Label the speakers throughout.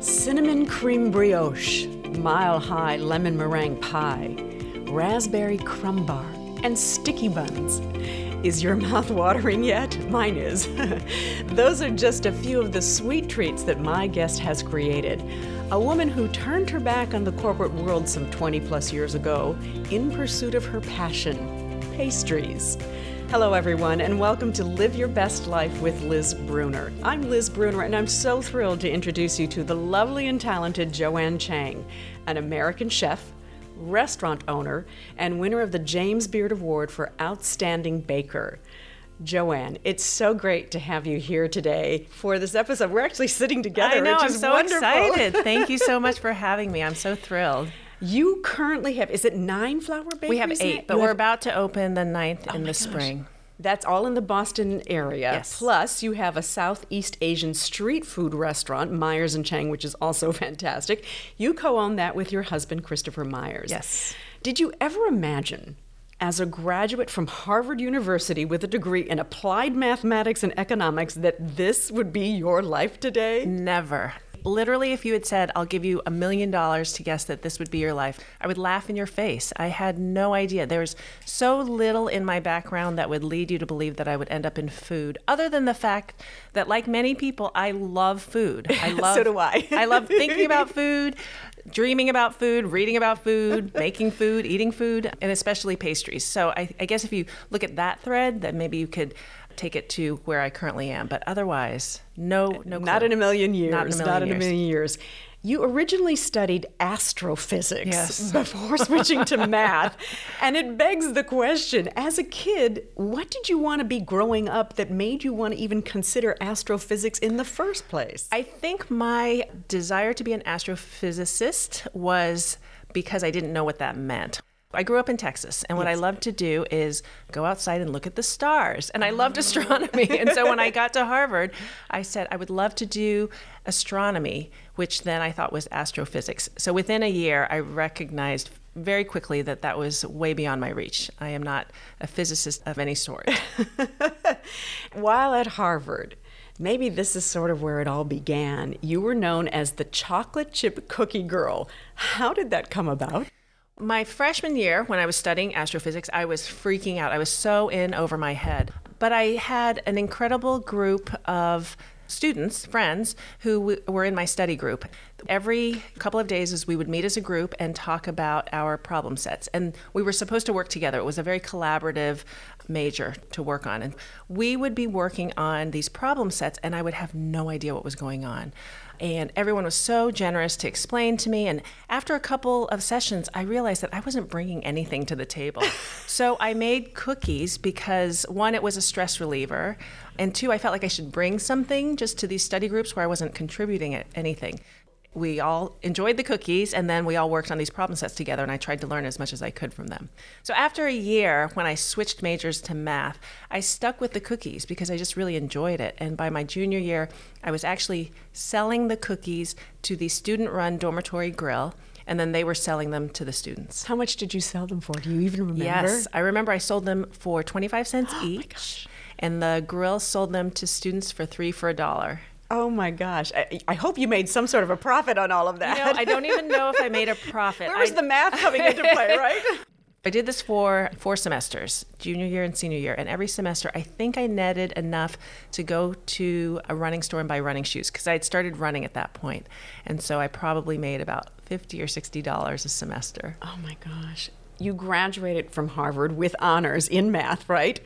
Speaker 1: cinnamon cream brioche, mile high lemon meringue pie, raspberry crumb bar, and sticky buns. Is your mouth watering yet? Mine is. Those are just a few of the sweet treats that my guest has created. A woman who turned her back on the corporate world some 20 plus years ago in pursuit of her passion pastries. Hello, everyone, and welcome to Live Your Best Life with Liz Brunner. I'm Liz Brunner, and I'm so thrilled to introduce you to the lovely and talented Joanne Chang, an American chef, restaurant owner, and winner of the James Beard Award for Outstanding Baker. Joanne, it's so great to have you here today for this episode. We're actually sitting together.
Speaker 2: I know, I'm so
Speaker 1: wonderful.
Speaker 2: excited. Thank you so much for having me. I'm so thrilled.
Speaker 1: You currently have, is it nine Flour bakeries?
Speaker 2: We have eight, but
Speaker 1: You
Speaker 2: we're
Speaker 1: have-
Speaker 2: about to open the ninth oh
Speaker 1: in
Speaker 2: the
Speaker 1: gosh.
Speaker 2: spring.
Speaker 1: That's all in the Boston area.
Speaker 2: Yes.
Speaker 1: Plus, you have a Southeast Asian street food restaurant, Myers and Chang, which is also fantastic. You co own that with your husband, Christopher Myers.
Speaker 2: Yes.
Speaker 1: Did you ever imagine, as a graduate from Harvard University with a degree in applied mathematics and economics, that this would be your life today?
Speaker 2: Never. Literally, if you had said, I'll give you a million dollars to guess that this would be your life, I would laugh in your face. I had no idea. There was so little in my background that would lead you to believe that I would end up in food, other than the fact that, like many people, I love food. I love, so
Speaker 1: do I.
Speaker 2: I love thinking about food, dreaming about food, reading about food, making food, eating food, and especially pastries. So I, I guess if you look at that thread, then maybe you could take it to where I currently am. But otherwise, no, no,
Speaker 1: Not in a million years.
Speaker 2: Not in a million
Speaker 1: Not in a million years. You originally studied astrophysics
Speaker 2: Yes.
Speaker 1: before switching to math. And it begs the question as a kid, what did you want to be growing up that made you want to even consider astrophysics in the first place?
Speaker 2: I think my desire to be an astrophysicist was because I didn't know what that meant. I grew up in Texas, and what I loved to do is go outside and look at the stars. And I loved ah. astronomy. And so when I got to Harvard, I said I would love to do astronomy, which then I thought was astrophysics. So within a year, I recognized very quickly that that was way beyond my reach. I am not a physicist of any sort.
Speaker 1: While at Harvard, maybe this is sort of where it all began. You were known as the chocolate chip cookie girl. How did that come about?
Speaker 2: My freshman year, when I was studying astrophysics, I was freaking out. I was so in over my head. But I had an incredible group of students, friends, who were in my study group. Every couple of days, we would meet as a group and talk about our problem sets. And we were supposed to work together. It was a very collaborative major to work on. And we would be working on these problem sets, and I would have no idea what was going on. And everyone was so generous to explain to me. And after a couple of sessions i realized that i wasn't bringing anything to the table. So i made cookies because one it was a stress reliever and two i felt like i should bring something just to these study groups where i wasn't contributing anything we all enjoyed the cookies and then we all worked on these problem sets together and I tried to learn as much as I could from them. So after a year when I switched majors to math, I stuck with the cookies because I just really enjoyed it and by my junior year I was actually selling the cookies to the student-run dormitory grill and then they were selling them to the students.
Speaker 1: How much did you sell them for? Do you even remember?
Speaker 2: Yes, I remember I sold them for 25 cents oh each and the grill sold them to students for 3 for a dollar.
Speaker 1: Oh my gosh. I, I hope you made some sort of a profit on all of that.
Speaker 2: You know, I don't even know if I made a profit.
Speaker 1: Where was
Speaker 2: I-
Speaker 1: the math coming into play, right?
Speaker 2: I did this for four semesters, junior year and senior year. And every semester, I think I netted enough to go to a running store and buy running shoes because I had started running at that point. And so I probably made about 50 or $60 a semester.
Speaker 1: Oh my gosh. You graduated from Harvard with honors in math, right?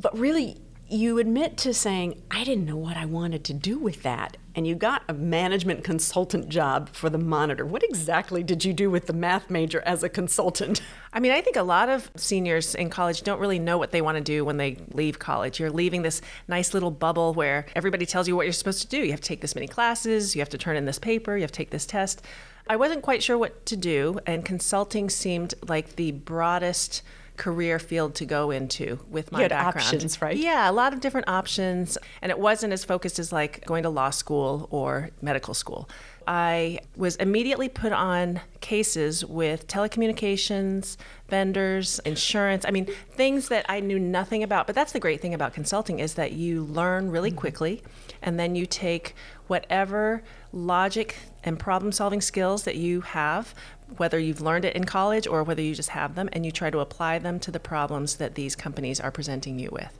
Speaker 1: But really, you admit to saying, I didn't know what I wanted to do with that. And you got a management consultant job for the monitor. What exactly did you do with the math major as a consultant?
Speaker 2: I mean, I think a lot of seniors in college don't really know what they want to do when they leave college. You're leaving this nice little bubble where everybody tells you what you're supposed to do. You have to take this many classes, you have to turn in this paper, you have to take this test. I wasn't quite sure what to do, and consulting seemed like the broadest career field to go into with my background.
Speaker 1: options, right?
Speaker 2: Yeah, a lot of different options. And it wasn't as focused as like going to law school or medical school. I was immediately put on cases with telecommunications, vendors, insurance. I mean, things that I knew nothing about. But that's the great thing about consulting is that you learn really mm-hmm. quickly and then you take whatever logic and problem solving skills that you have, whether you've learned it in college or whether you just have them, and you try to apply them to the problems that these companies are presenting you with.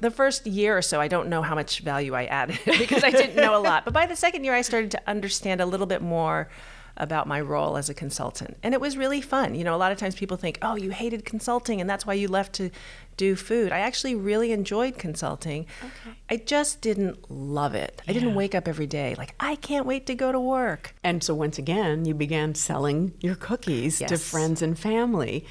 Speaker 2: The first year or so, I don't know how much value I added because I didn't know a lot. But by the second year, I started to understand a little bit more about my role as a consultant. And it was really fun. You know, a lot of times people think, oh, you hated consulting and that's why you left to do food. I actually really enjoyed consulting. Okay. I just didn't love it. Yeah. I didn't wake up every day like, I can't wait to go to work.
Speaker 1: And so once again, you began selling your cookies yes. to friends and family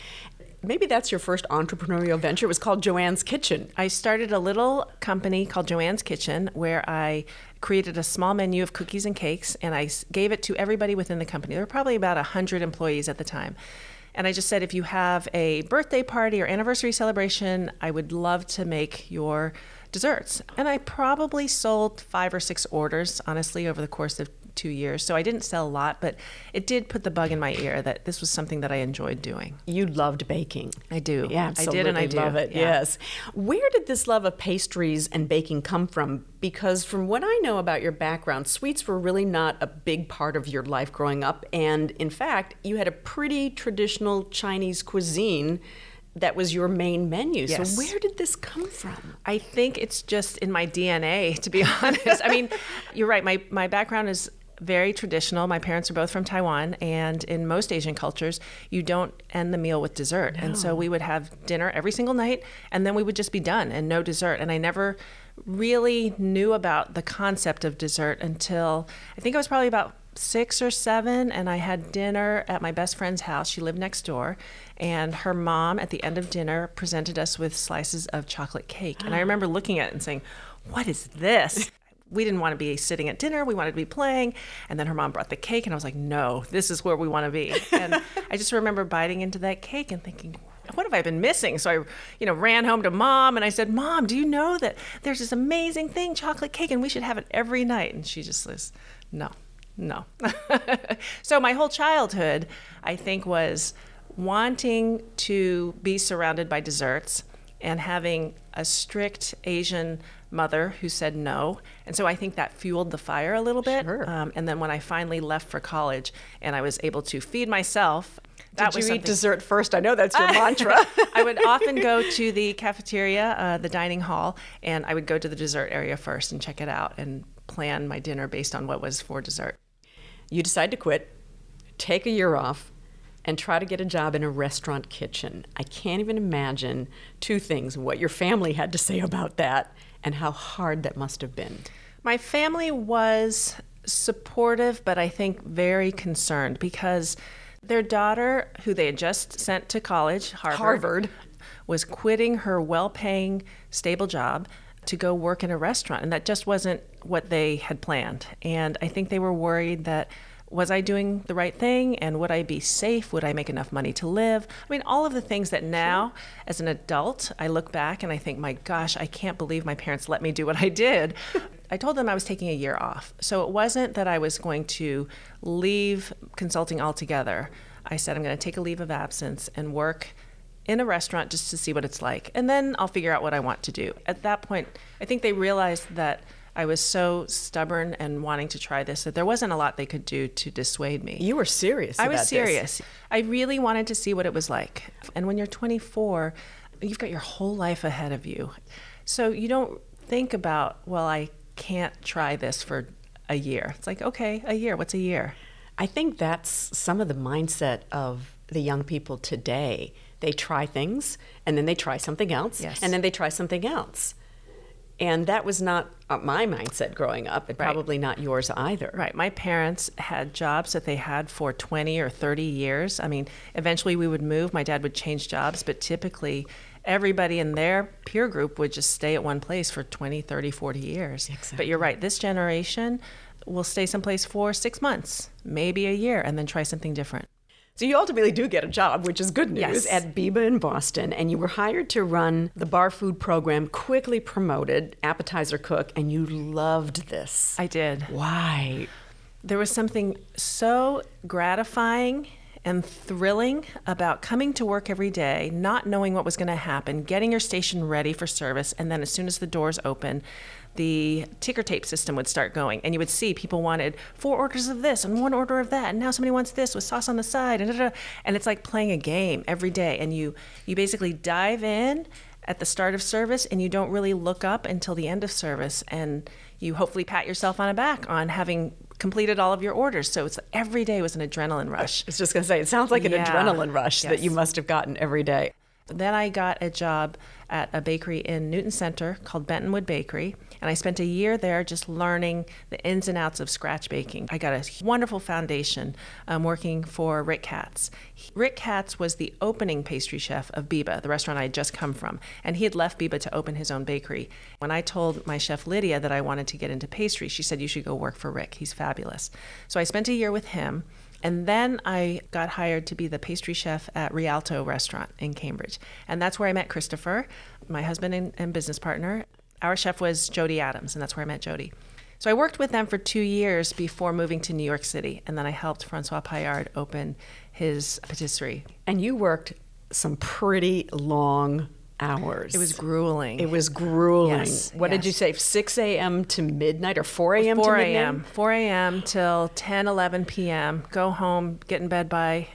Speaker 1: maybe that's your first entrepreneurial venture. It was called Joanne's Kitchen.
Speaker 2: I started a little company called Joanne's Kitchen where I created a small menu of cookies and cakes and I gave it to everybody within the company. There were probably about 100 employees at the time. And I just said, if you have a birthday party or anniversary celebration, I would love to make your desserts. And I probably sold five or six orders, honestly, over the course of two years. So I didn't sell a lot, but it did put the bug in my ear that this was something that I enjoyed doing.
Speaker 1: You loved baking.
Speaker 2: I do.
Speaker 1: Yeah, absolutely.
Speaker 2: I did and I
Speaker 1: do. love it. Yeah. Yes. Where did this love of pastries and baking come from? Because from what I know about your background, sweets were really not a big part of your life growing up. And in fact, you had a pretty traditional Chinese cuisine that was your main menu. Yes. So where did this come from?
Speaker 2: I think it's just in my DNA, to be honest. I mean, you're right. My my background is very traditional. My parents are both from Taiwan, and in most Asian cultures, you don't end the meal with dessert. No. And so we would have dinner every single night, and then we would just be done and no dessert. And I never really knew about the concept of dessert until I think I was probably about six or seven, and I had dinner at my best friend's house. She lived next door, and her mom at the end of dinner presented us with slices of chocolate cake. And I remember looking at it and saying, What is this? We didn't want to be sitting at dinner. We wanted to be playing. And then her mom brought the cake, and I was like, no, this is where we want to be. And I just remember biting into that cake and thinking, what have I been missing? So I, you know, ran home to mom and I said, Mom, do you know that there's this amazing thing, chocolate cake, and we should have it every night? And she just says, No, no. so my whole childhood, I think, was wanting to be surrounded by desserts and having a strict Asian mother who said no. And so I think that fueled the fire a little bit.
Speaker 1: Sure. Um,
Speaker 2: and then when I finally left for college and I was able to feed myself,
Speaker 1: that Did you eat dessert first? I know that's your mantra.
Speaker 2: I would often go to the cafeteria, uh, the dining hall, and I would go to the dessert area first and check it out and plan my dinner based on what was for dessert.
Speaker 1: You decide to quit, take a year off, and try to get a job in a restaurant kitchen. I can't even imagine two things what your family had to say about that and how hard that must have been.
Speaker 2: My family was supportive, but I think very concerned because their daughter, who they had just sent to college, Harvard,
Speaker 1: Harvard.
Speaker 2: was quitting her well paying, stable job to go work in a restaurant. And that just wasn't what they had planned. And I think they were worried that was I doing the right thing and would I be safe? Would I make enough money to live? I mean, all of the things that now, as an adult, I look back and I think, my gosh, I can't believe my parents let me do what I did. I told them I was taking a year off. So it wasn't that I was going to leave consulting altogether. I said, I'm going to take a leave of absence and work in a restaurant just to see what it's like. And then I'll figure out what I want to do. At that point, I think they realized that I was so stubborn and wanting to try this that there wasn't a lot they could do to dissuade me.
Speaker 1: You were serious.
Speaker 2: I was serious. This. I really wanted to see what it was like. And when you're 24, you've got your whole life ahead of you. So you don't think about, well, I can't try this for a year. It's like, okay, a year. What's a year?
Speaker 1: I think that's some of the mindset of the young people today. They try things and then they try something else
Speaker 2: yes.
Speaker 1: and then they try something else. And that was not uh, my mindset growing up, and right. probably not yours either.
Speaker 2: Right. My parents had jobs that they had for 20 or 30 years. I mean, eventually we would move, my dad would change jobs, but typically everybody in their peer group would just stay at one place for 20, 30, 40 years.
Speaker 1: Exactly.
Speaker 2: But you're right, this generation will stay someplace for six months, maybe a year, and then try something different.
Speaker 1: So you ultimately do get a job, which is good news,
Speaker 2: Yes.
Speaker 1: at Biba in Boston, and you were hired to run the bar food program, quickly promoted appetizer cook, and you loved this.
Speaker 2: I did.
Speaker 1: Why?
Speaker 2: There was something so gratifying and thrilling about coming to work every day, not knowing what was going to happen, getting your station ready for service, and then as soon as the doors open, the ticker tape system would start going, and you would see people wanted four orders of this and one order of that, and now somebody wants this with sauce on the side, and, da-da-da. and it's like playing a game every day, and you you basically dive in at the start of service, and you don't really look up until the end of service, and you hopefully pat yourself on the back on having completed all of your orders. So it's every day was an adrenaline rush.
Speaker 1: I was just going to say, it sounds like an
Speaker 2: Yeah.
Speaker 1: adrenaline rush that you must have gotten every day.
Speaker 2: Then I got a job at a bakery in Newton Center called Bentonwood Bakery, and I spent a year there just learning the ins and outs of scratch baking. I got a wonderful foundation um, working for Rick Katz. Rick Katz was the opening pastry chef of Biba, the restaurant I had just come from, and he had left Biba to open his own bakery. When I told my chef Lydia that I wanted to get into pastry, she said, You should go work for Rick. He's fabulous. So I spent a year with him. And then I got hired to be the pastry chef at Rialto Restaurant in Cambridge. And that's where I met Christopher, my husband and, and business partner. Our chef was Jody Adams, and that's where I met Jody. So I worked with them for two years before moving to New York City. And then I helped Francois Payard open his patisserie.
Speaker 1: And you worked some pretty long hours.
Speaker 2: It was grueling.
Speaker 1: It was grueling.
Speaker 2: Yes,
Speaker 1: what did you say? 6 a.m. to midnight or 4 a.m. to
Speaker 2: 4
Speaker 1: midnight?
Speaker 2: a.m. 4 a.m. till 10, 11 p.m. Go home, get in bed by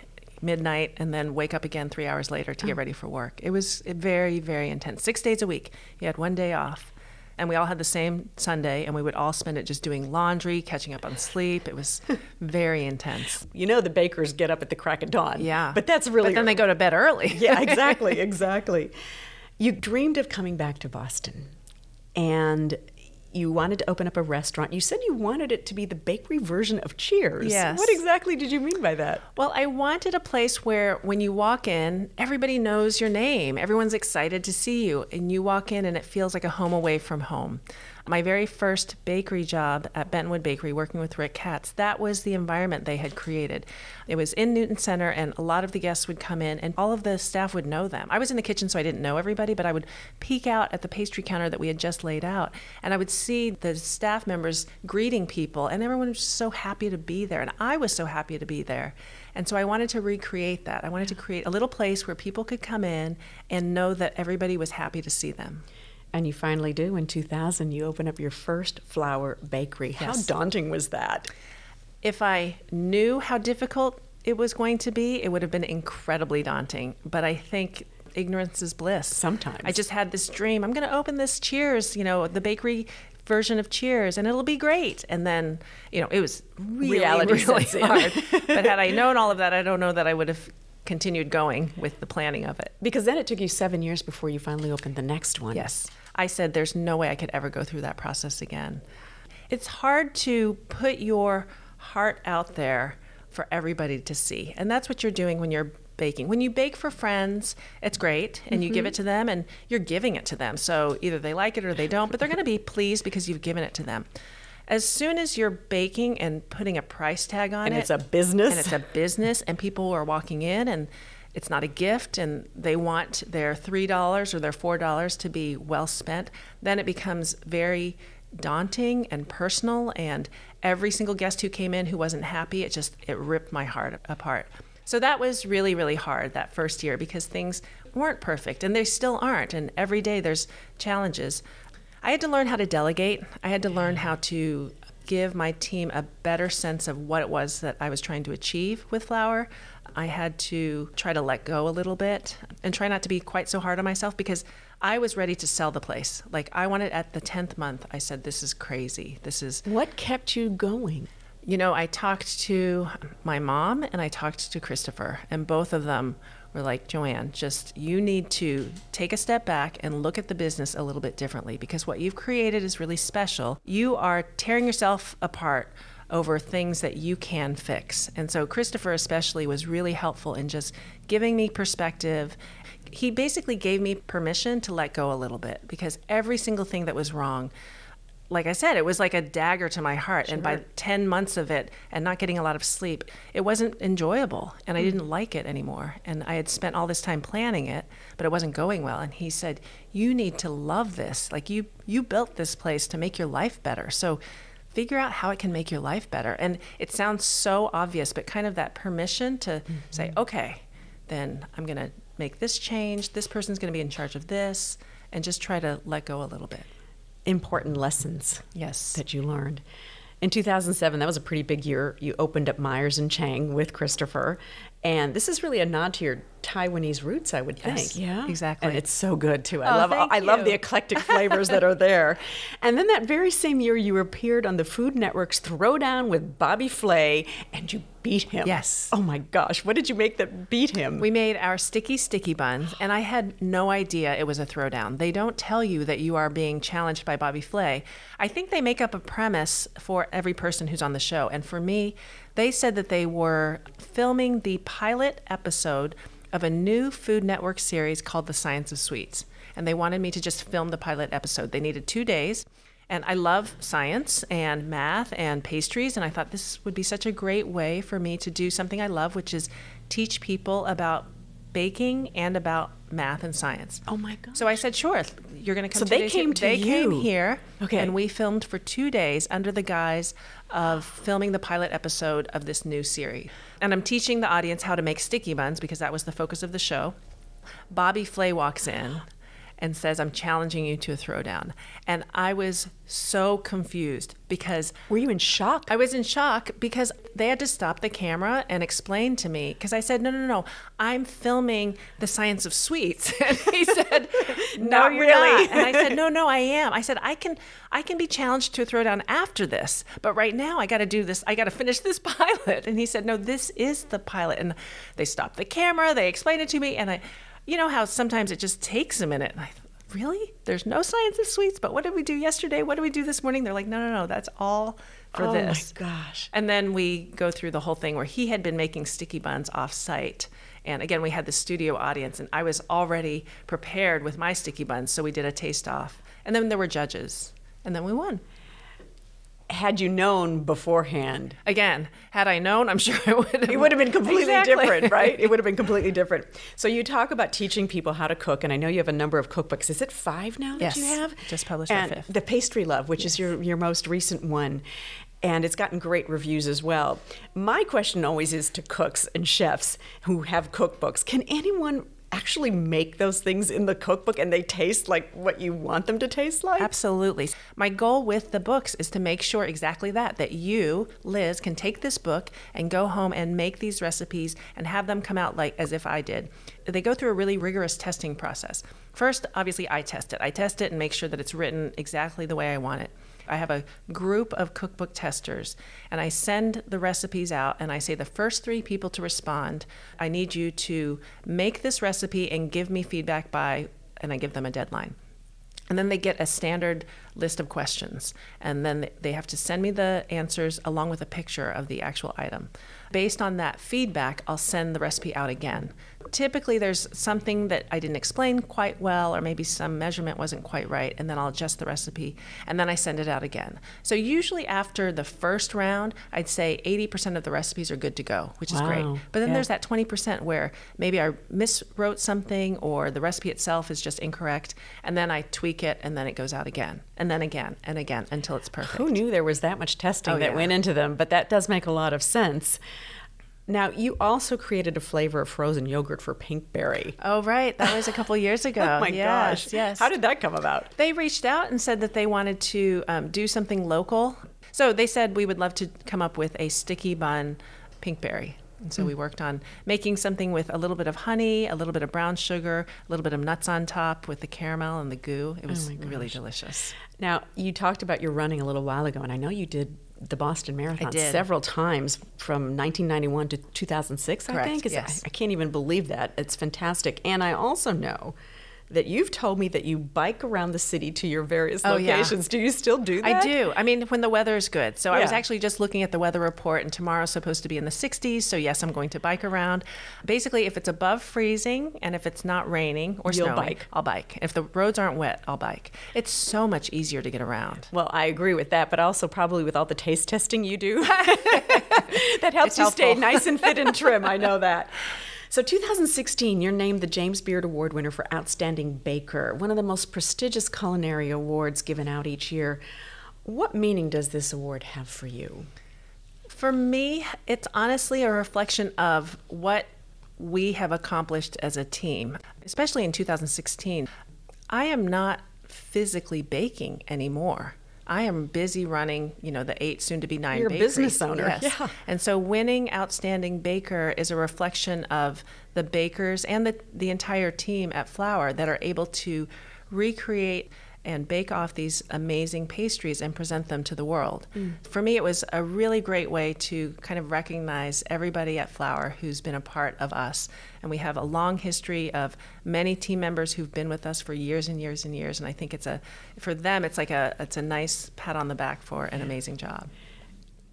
Speaker 2: midnight, and then wake up again three hours later to get oh. ready for work. It was very, very intense. Six days a week. You had one day off. And we all had the same Sunday, and we would all spend it just doing laundry, catching up on sleep. It was very intense.
Speaker 1: You know the bakers get up at the crack of dawn.
Speaker 2: Yeah.
Speaker 1: But that's really
Speaker 2: But then they go to bed early.
Speaker 1: yeah, exactly, exactly. You dreamed of coming back to Boston and you wanted to open up a restaurant. You said you wanted it to be the bakery version of Cheers.
Speaker 2: Yes.
Speaker 1: What exactly did you mean by that?
Speaker 2: Well, I wanted a place where when you walk in, everybody knows your name. Everyone's excited to see you. And you walk in and it feels like a home away from home. My very first bakery job at Bentwood Bakery, working with Rick Katz, that was the environment they had created. It was in Newton Center, and a lot of the guests would come in, and all of the staff would know them. I was in the kitchen, so I didn't know everybody, but I would peek out at the pastry counter that we had just laid out, and I would see the staff members greeting people, and everyone was so happy to be there, and I was so happy to be there. And so I wanted to recreate that. I wanted to create a little place where people could come in and know that everybody was happy to see them.
Speaker 1: And you finally do. In 2000, you open up your first flour bakery. How daunting was that?
Speaker 2: If I knew how difficult it was going to be, it would have been incredibly daunting. But I think ignorance is bliss.
Speaker 1: Sometimes.
Speaker 2: I just had this dream. I'm going to open this Cheers, you know, the bakery version of Cheers, and it'll be great. And then, you know, it was really,
Speaker 1: Reality
Speaker 2: really hard. but had I known all of that, I don't know that I would have continued going with the planning of it.
Speaker 1: Because then it took you seven years before you finally opened the next one.
Speaker 2: Yes. I said there's no way I could ever go through that process again. It's hard to put your heart out there for everybody to see. And that's what you're doing when you're baking. When you bake for friends, it's great and you give mm-hmm. it to them and you're giving it to them. So either they like it or they don't, but they're going to be pleased because you've given it to them. As soon as you're baking and putting a price tag on
Speaker 1: And
Speaker 2: it,
Speaker 1: it's a business.
Speaker 2: and it's a business and people are walking in and it's not a gift and they want their $3 or their $4 to be well spent then it becomes very daunting and personal. And every single guest who came in who wasn't happy it just it ripped my heart apart. So that was really really hard that first year because things weren't perfect and they still aren't. And every day there's challenges i had to learn how to delegate i had to learn how to give my team a better sense of what it was that I was trying to achieve with Flour. I had to try to let go a little bit and try not to be quite so hard on myself because I was ready to sell the place. Like I wanted at the 10th month, I said, This is crazy. This is,
Speaker 1: What kept you going?
Speaker 2: you know, I talked to my mom and I talked to Christopher, and both of them were like, Joanne, just you need to take a step back and look at the business a little bit differently because what you've created is really special. You are tearing yourself apart over things that you can fix. And so Christopher especially was really helpful in just giving me perspective. He basically gave me permission to let go a little bit because every single thing that was wrong like I said, it was like a dagger to my heart. And by 10 months of it and not getting a lot of sleep, it wasn't enjoyable and I mm. didn't like it anymore. And I had spent all this time planning it, but it wasn't going well. And he said, "You need to love this. Like you you built this place to make your life better. So figure out how it can make your life better." And it sounds so obvious, but kind of that permission to mm-hmm. say, "Okay, then I'm going to make this change. This person's going to be in charge of this." And just try to let go a little bit.
Speaker 1: Important lessons
Speaker 2: Yes.
Speaker 1: that you learned. In 2007, that was a pretty big year. You opened up Myers and Chang with Christopher, and this is really a nod to your Taiwanese roots, I would think.
Speaker 2: Yes,
Speaker 1: yeah,
Speaker 2: exactly.
Speaker 1: And it's so good too. I
Speaker 2: Oh,
Speaker 1: love I love the eclectic flavors that are there. And then that very same year, you appeared on the Food Network's Throwdown with Bobby Flay, and you beat him.
Speaker 2: Yes.
Speaker 1: Oh my gosh, what did you make that beat him?
Speaker 2: We made our sticky sticky buns, and I had no idea it was a throwdown. They don't tell you that you are being challenged by Bobby Flay. I think they make up a premise for every person who's on the show. And for me, they said that they were filming the pilot episode of a new Food Network series called The Science of Sweets. And they wanted me to just film the pilot episode. They needed two days. And I love science and math and pastries. And I thought this would be such a great way for me to do something I love, which is teach people about baking and about math and science.
Speaker 1: oh my God.
Speaker 2: So I said, sure, you're going to come
Speaker 1: So they
Speaker 2: days here."
Speaker 1: came to
Speaker 2: They came
Speaker 1: you.
Speaker 2: here.
Speaker 1: Okay.
Speaker 2: And we filmed for two days under the guise of filming the pilot episode of this new series. And I'm teaching the audience how to make sticky buns because that was the focus of the show. Bobby Flay walks in and says, I'm challenging you to a throwdown. And I was so confused because
Speaker 1: Were you in shock?
Speaker 2: I was in shock because they had to stop the camera and explain to me because I said, "No, no, no, I'm filming the science of sweets." And he said, "No,
Speaker 1: Not really."
Speaker 2: not." And I said, "No, no, I am." I said, "I can, I can be challenged to a throwdown after this, but right now I got to do this. I got to finish this pilot." And he said, "No, this is the pilot." And they stopped the camera. They explained it to me, and I, you know how sometimes it just takes a minute. And I thought, Really? There's no science of sweets, but what did we do yesterday? What did we do this morning? They're like, no, no, no, that's all for
Speaker 1: oh
Speaker 2: this.
Speaker 1: Oh my gosh.
Speaker 2: And then we go through the whole thing where he had been making sticky buns off site. And again, we had the studio audience, and I was already prepared with my sticky buns. So we did a taste off. And then there were judges. And then we won.
Speaker 1: Had you known beforehand,
Speaker 2: Again, had I known, I'm sure I would have.
Speaker 1: it would have been completely
Speaker 2: Exactly.
Speaker 1: different, right? It would have been completely different. So you talk about teaching people how to cook, and I know you have a number of cookbooks. Is it five now that
Speaker 2: Yes,
Speaker 1: you have?
Speaker 2: just published
Speaker 1: and
Speaker 2: fifth.
Speaker 1: The Pastry Love, which is your your most recent one. And it's gotten great reviews as well. My question always is to cooks and chefs who have cookbooks can anyone actually make those things in the cookbook and they taste like what you want them to taste like?
Speaker 2: Absolutely. My goal with the books is to make sure exactly that that you, Liz, can take this book and go home and make these recipes and have them come out like as if I did. They go through a really rigorous testing process. First, obviously I test it. I test it and make sure that it's written exactly the way I want it. I have a group of cookbook testers and I send the recipes out and I say the first 3 people to respond, I need you to make this recipe and give me feedback by and I give them a deadline. And then they get a standard list of questions. And then they have to send me the answers along with a picture of the actual item. Based on that feedback, I'll send the recipe out again. Typically, there's something that I didn't explain quite well, or maybe some measurement wasn't quite right, and then I'll adjust the recipe, and then I send it out again. So, usually after the first round, I'd say 80% of the recipes are good to go, which is great. But then
Speaker 1: Yeah.
Speaker 2: there's that 20% where maybe I miswrote something or the recipe itself is just incorrect, and then I tweak it, and then it goes out again, and then again, and again until it's perfect.
Speaker 1: Who knew there was that much testing
Speaker 2: Oh,
Speaker 1: that
Speaker 2: yeah.
Speaker 1: went into them? But that does make a lot of sense. Now, you also created a flavor of frozen yogurt for Pinkberry.
Speaker 2: Oh, right. That was a couple years ago.
Speaker 1: oh my
Speaker 2: yes,
Speaker 1: gosh.
Speaker 2: Yes.
Speaker 1: How did that come about?
Speaker 2: They reached out and said that they wanted to um, do something local. So they said we would love to come up with a sticky bun pinkberry. And so hmm. we worked on making something with a little bit of honey, a little bit of brown sugar, a little bit of nuts on top with the caramel and the goo. It oh was really delicious.
Speaker 1: Now, you talked about your running a little while ago, and I know you did the Boston Marathon several times from 1991 to 2006, I think. Is-
Speaker 2: yes.
Speaker 1: I, I can't even believe that. It's fantastic. And I also know that you've told me that you bike around the city to your various
Speaker 2: Oh, yeah.
Speaker 1: locations. Do you still do that?
Speaker 2: I do. I mean, when the weather is good. So I was actually just looking at the weather report, and tomorrow's supposed to be in the 60s. So yes, I'm going to bike around. Basically, if it's above freezing and if it's not raining or
Speaker 1: You'll
Speaker 2: snowing,
Speaker 1: bike.
Speaker 2: I'll bike. If the roads aren't wet, I'll bike. It's so much easier to get around.
Speaker 1: Well, I agree with that, but also probably with all the taste testing you do, that helps
Speaker 2: It's
Speaker 1: you stay nice and fit and trim. I know that. So, 2016, you're named the James Beard Award winner for Outstanding Baker, one of the most prestigious culinary awards given out each year. What meaning does this award have for you?
Speaker 2: For me, it's honestly a reflection of what we have accomplished as a team, especially in 2016. I am not physically baking anymore. I am busy running, you know, the eight, soon to be 9
Speaker 1: You're a
Speaker 2: bakeries.
Speaker 1: business owner,
Speaker 2: Yes.
Speaker 1: yeah.
Speaker 2: And so winning Outstanding Baker is a reflection of the bakers and the, the entire team at Flour that are able to recreate and bake off these amazing pastries and present them to the world. Mm. For me, it was a really great way to kind of recognize everybody at Flour who's been a part of us. And we have a long history of many team members who've been with us for years and years and years. And I think it's a, for them, it's like a, it's a nice pat on the back for an amazing job.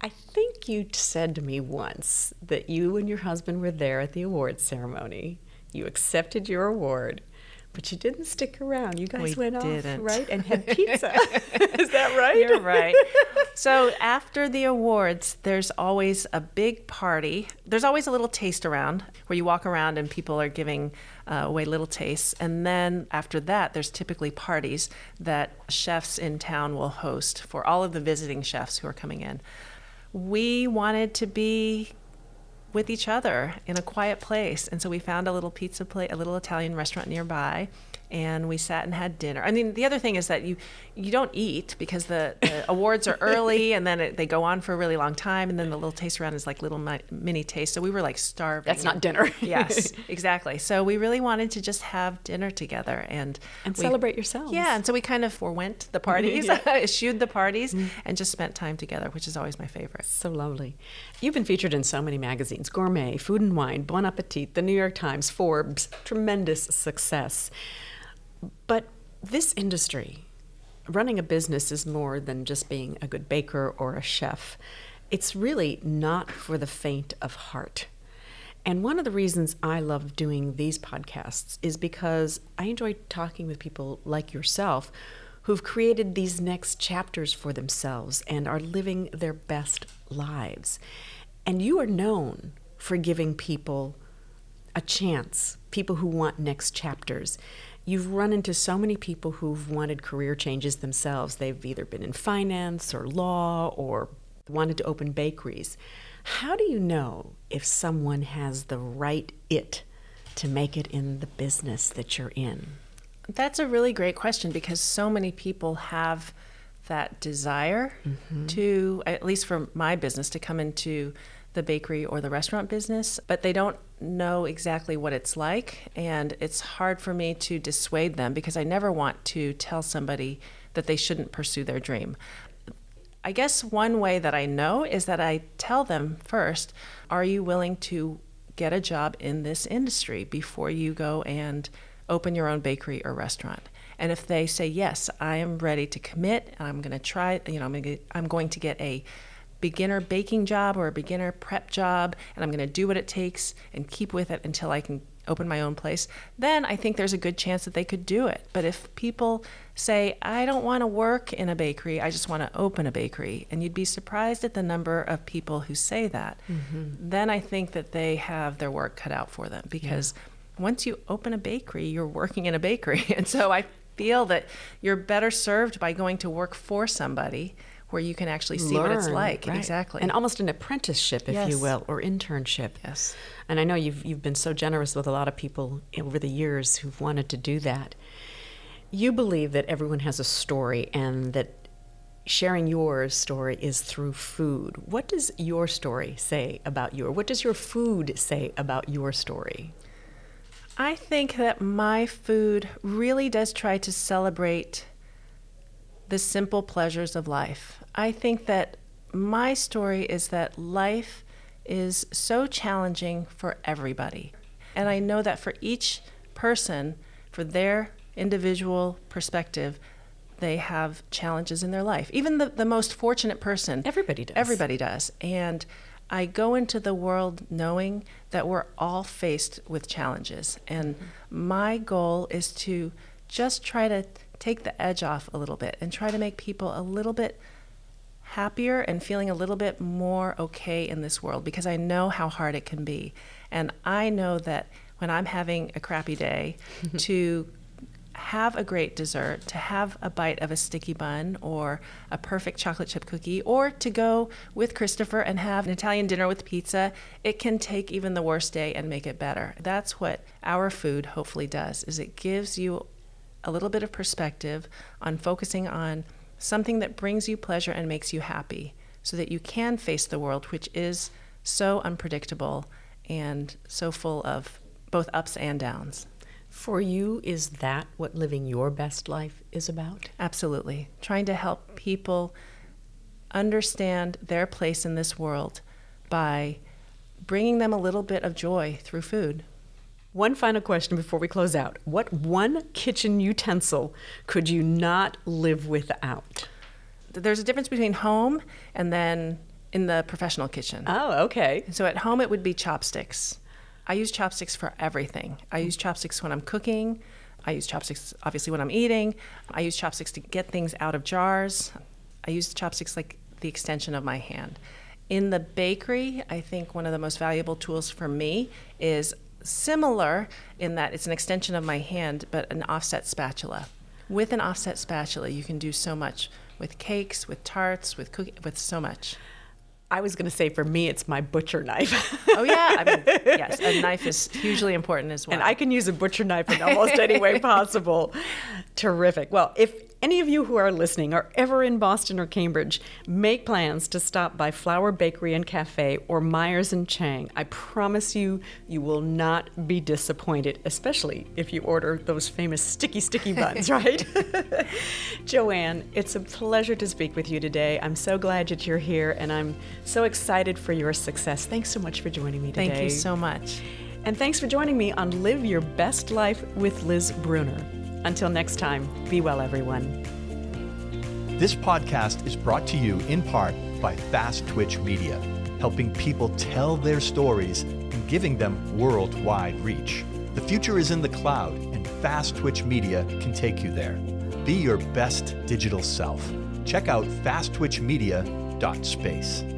Speaker 1: I think you said to me once that you and your husband were there at the awards ceremony. You accepted your award, but you didn't stick around. You guys
Speaker 2: We
Speaker 1: went
Speaker 2: didn't.
Speaker 1: off, right? And had pizza. Is that right?
Speaker 2: You're right. So after the awards, there's always a big party. There's always a little taste around where you walk around and people are giving uh, away little tastes. And then after that, there's typically parties that chefs in town will host for all of the visiting chefs who are coming in. We wanted to be with each other in a quiet place. And so we found a little pizza place, a little Italian restaurant nearby, and we sat and had dinner. I mean, the other thing is that you you don't eat because the, the awards are early, and then it, they go on for a really long time, and then the little taste around is like little mi- mini taste. So we were like starving.
Speaker 1: That's not dinner.
Speaker 2: yes, exactly. So we really wanted to just have dinner together and
Speaker 1: And
Speaker 2: we-
Speaker 1: celebrate yourselves.
Speaker 2: Yeah, and so we kind of forewent the parties,
Speaker 1: Yeah.
Speaker 2: eschewed the parties, mm. and just spent time together, which is always my favorite.
Speaker 1: So lovely. You've been featured in so many magazines Gourmet, Food and Wine, Bon Appetit, The New York Times, Forbes. Tremendous success. But this industry, running a business is more than just being a good baker or a chef. It's really not for the faint of heart. And one of the reasons I love doing these podcasts is because I enjoy talking with people like yourself who've created these next chapters for themselves and are living their best lives. And you are known for giving people a chance, people who want next chapters. You've run into so many people who've wanted career changes themselves. They've either been in finance or law or wanted to open bakeries. How do you know if someone has the right it to make it in the business that you're in?
Speaker 2: That's a really great question because so many people have that desire mm-hmm. to, at least for my business, to come into the bakery or the restaurant business, but they don't know exactly what it's like. And it's hard for me to dissuade them because I never want to tell somebody that they shouldn't pursue their dream. I guess one way that I know is that I tell them first, are you willing to get a job in this industry before you go and open your own bakery or restaurant? And if they say yes, I am ready to commit, I'm going to try, you know, I'm get, I'm going to get a beginner baking job or a beginner prep job, and I'm going to do what it takes and keep with it until I can open my own place, then I think there's a good chance that they could do it. But if people say, I don't want to work in a bakery, I just want to open a bakery, and you'd be surprised at the number of people who say that, mm-hmm. then I think that they have their work cut out for them because once you open a bakery, you're working in a bakery. And so I feel that you're better served by going to work for somebody where you can actually see what it's like.
Speaker 1: right.
Speaker 2: Exactly.
Speaker 1: And almost an apprenticeship, if you will, or internship.
Speaker 2: Yes.
Speaker 1: And I know you've you've been so generous with a lot of people over the years who've wanted to do that. You believe that everyone has a story and that sharing your story is through food. What does your story say about you? Or what does your food say about your story?
Speaker 2: I think that my food really does try to celebrate the simple pleasures of life. I think that my story is that life is so challenging for everybody. And I know that for each person, for their individual perspective, they have challenges in their life. Even the, the most fortunate person.
Speaker 1: Everybody does.
Speaker 2: Everybody does. And I go into the world knowing that we're all faced with challenges. And mm-hmm. my goal is to just try to take the edge off a little bit and try to make people a little bit happier and feeling a little bit more okay in this world because I know how hard it can be. And I know that when I'm having a crappy day, to have a great dessert, to have a bite of a sticky bun or a perfect chocolate chip cookie, or to go with Christopher and have an Italian dinner with pizza, it can take even the worst day and make it better. That's what our food hopefully does is it gives you a little bit of perspective on focusing on something that brings you pleasure and makes you happy so that you can face the world which is so unpredictable and so full of both ups and downs.
Speaker 1: For you, is that what living your best life is about?
Speaker 2: Absolutely. Trying to help people understand their place in this world by bringing them a little bit of joy through food.
Speaker 1: One final question before we close out. What one kitchen utensil could you not live without?
Speaker 2: There's a difference between home and then in the professional kitchen.
Speaker 1: Oh, okay.
Speaker 2: So at home, it would be chopsticks. I use chopsticks for everything. I use chopsticks when I'm cooking. I use chopsticks, obviously, when I'm eating. I use chopsticks to get things out of jars. I use chopsticks like the extension of my hand. In the bakery, I think one of the most valuable tools for me is similar in that it's an extension of my hand, but an offset spatula. With an offset spatula, you can do so much with cakes, with tarts, with cookie, with so much.
Speaker 1: I was going to say for me, it's my butcher knife.
Speaker 2: Oh yeah, I mean, yes, a knife is hugely important as well.
Speaker 1: and I can use a butcher knife in almost any way possible. Terrific. Well, if any of you who are listening are ever in Boston or Cambridge, make plans to stop by Flour Bakery and Cafe or Myers and Chang. I promise you, you will not be disappointed, especially if you order those famous sticky, sticky buns, right? Joanne, it's a pleasure to speak with you today. I'm so glad that you're here, and I'm so excited for your success. Thanks so much for joining me today.
Speaker 2: Thank you so much.
Speaker 1: And thanks for joining me on Live Your Best Life with Liz Brunner. Until next time, be well, everyone.
Speaker 3: This podcast is brought to you in part by Fast Twitch Media, helping people tell their stories and giving them worldwide reach. The future is in the cloud, and Fast Twitch Media can take you there. Be your best digital self. Check out fasttwitchmedia.space.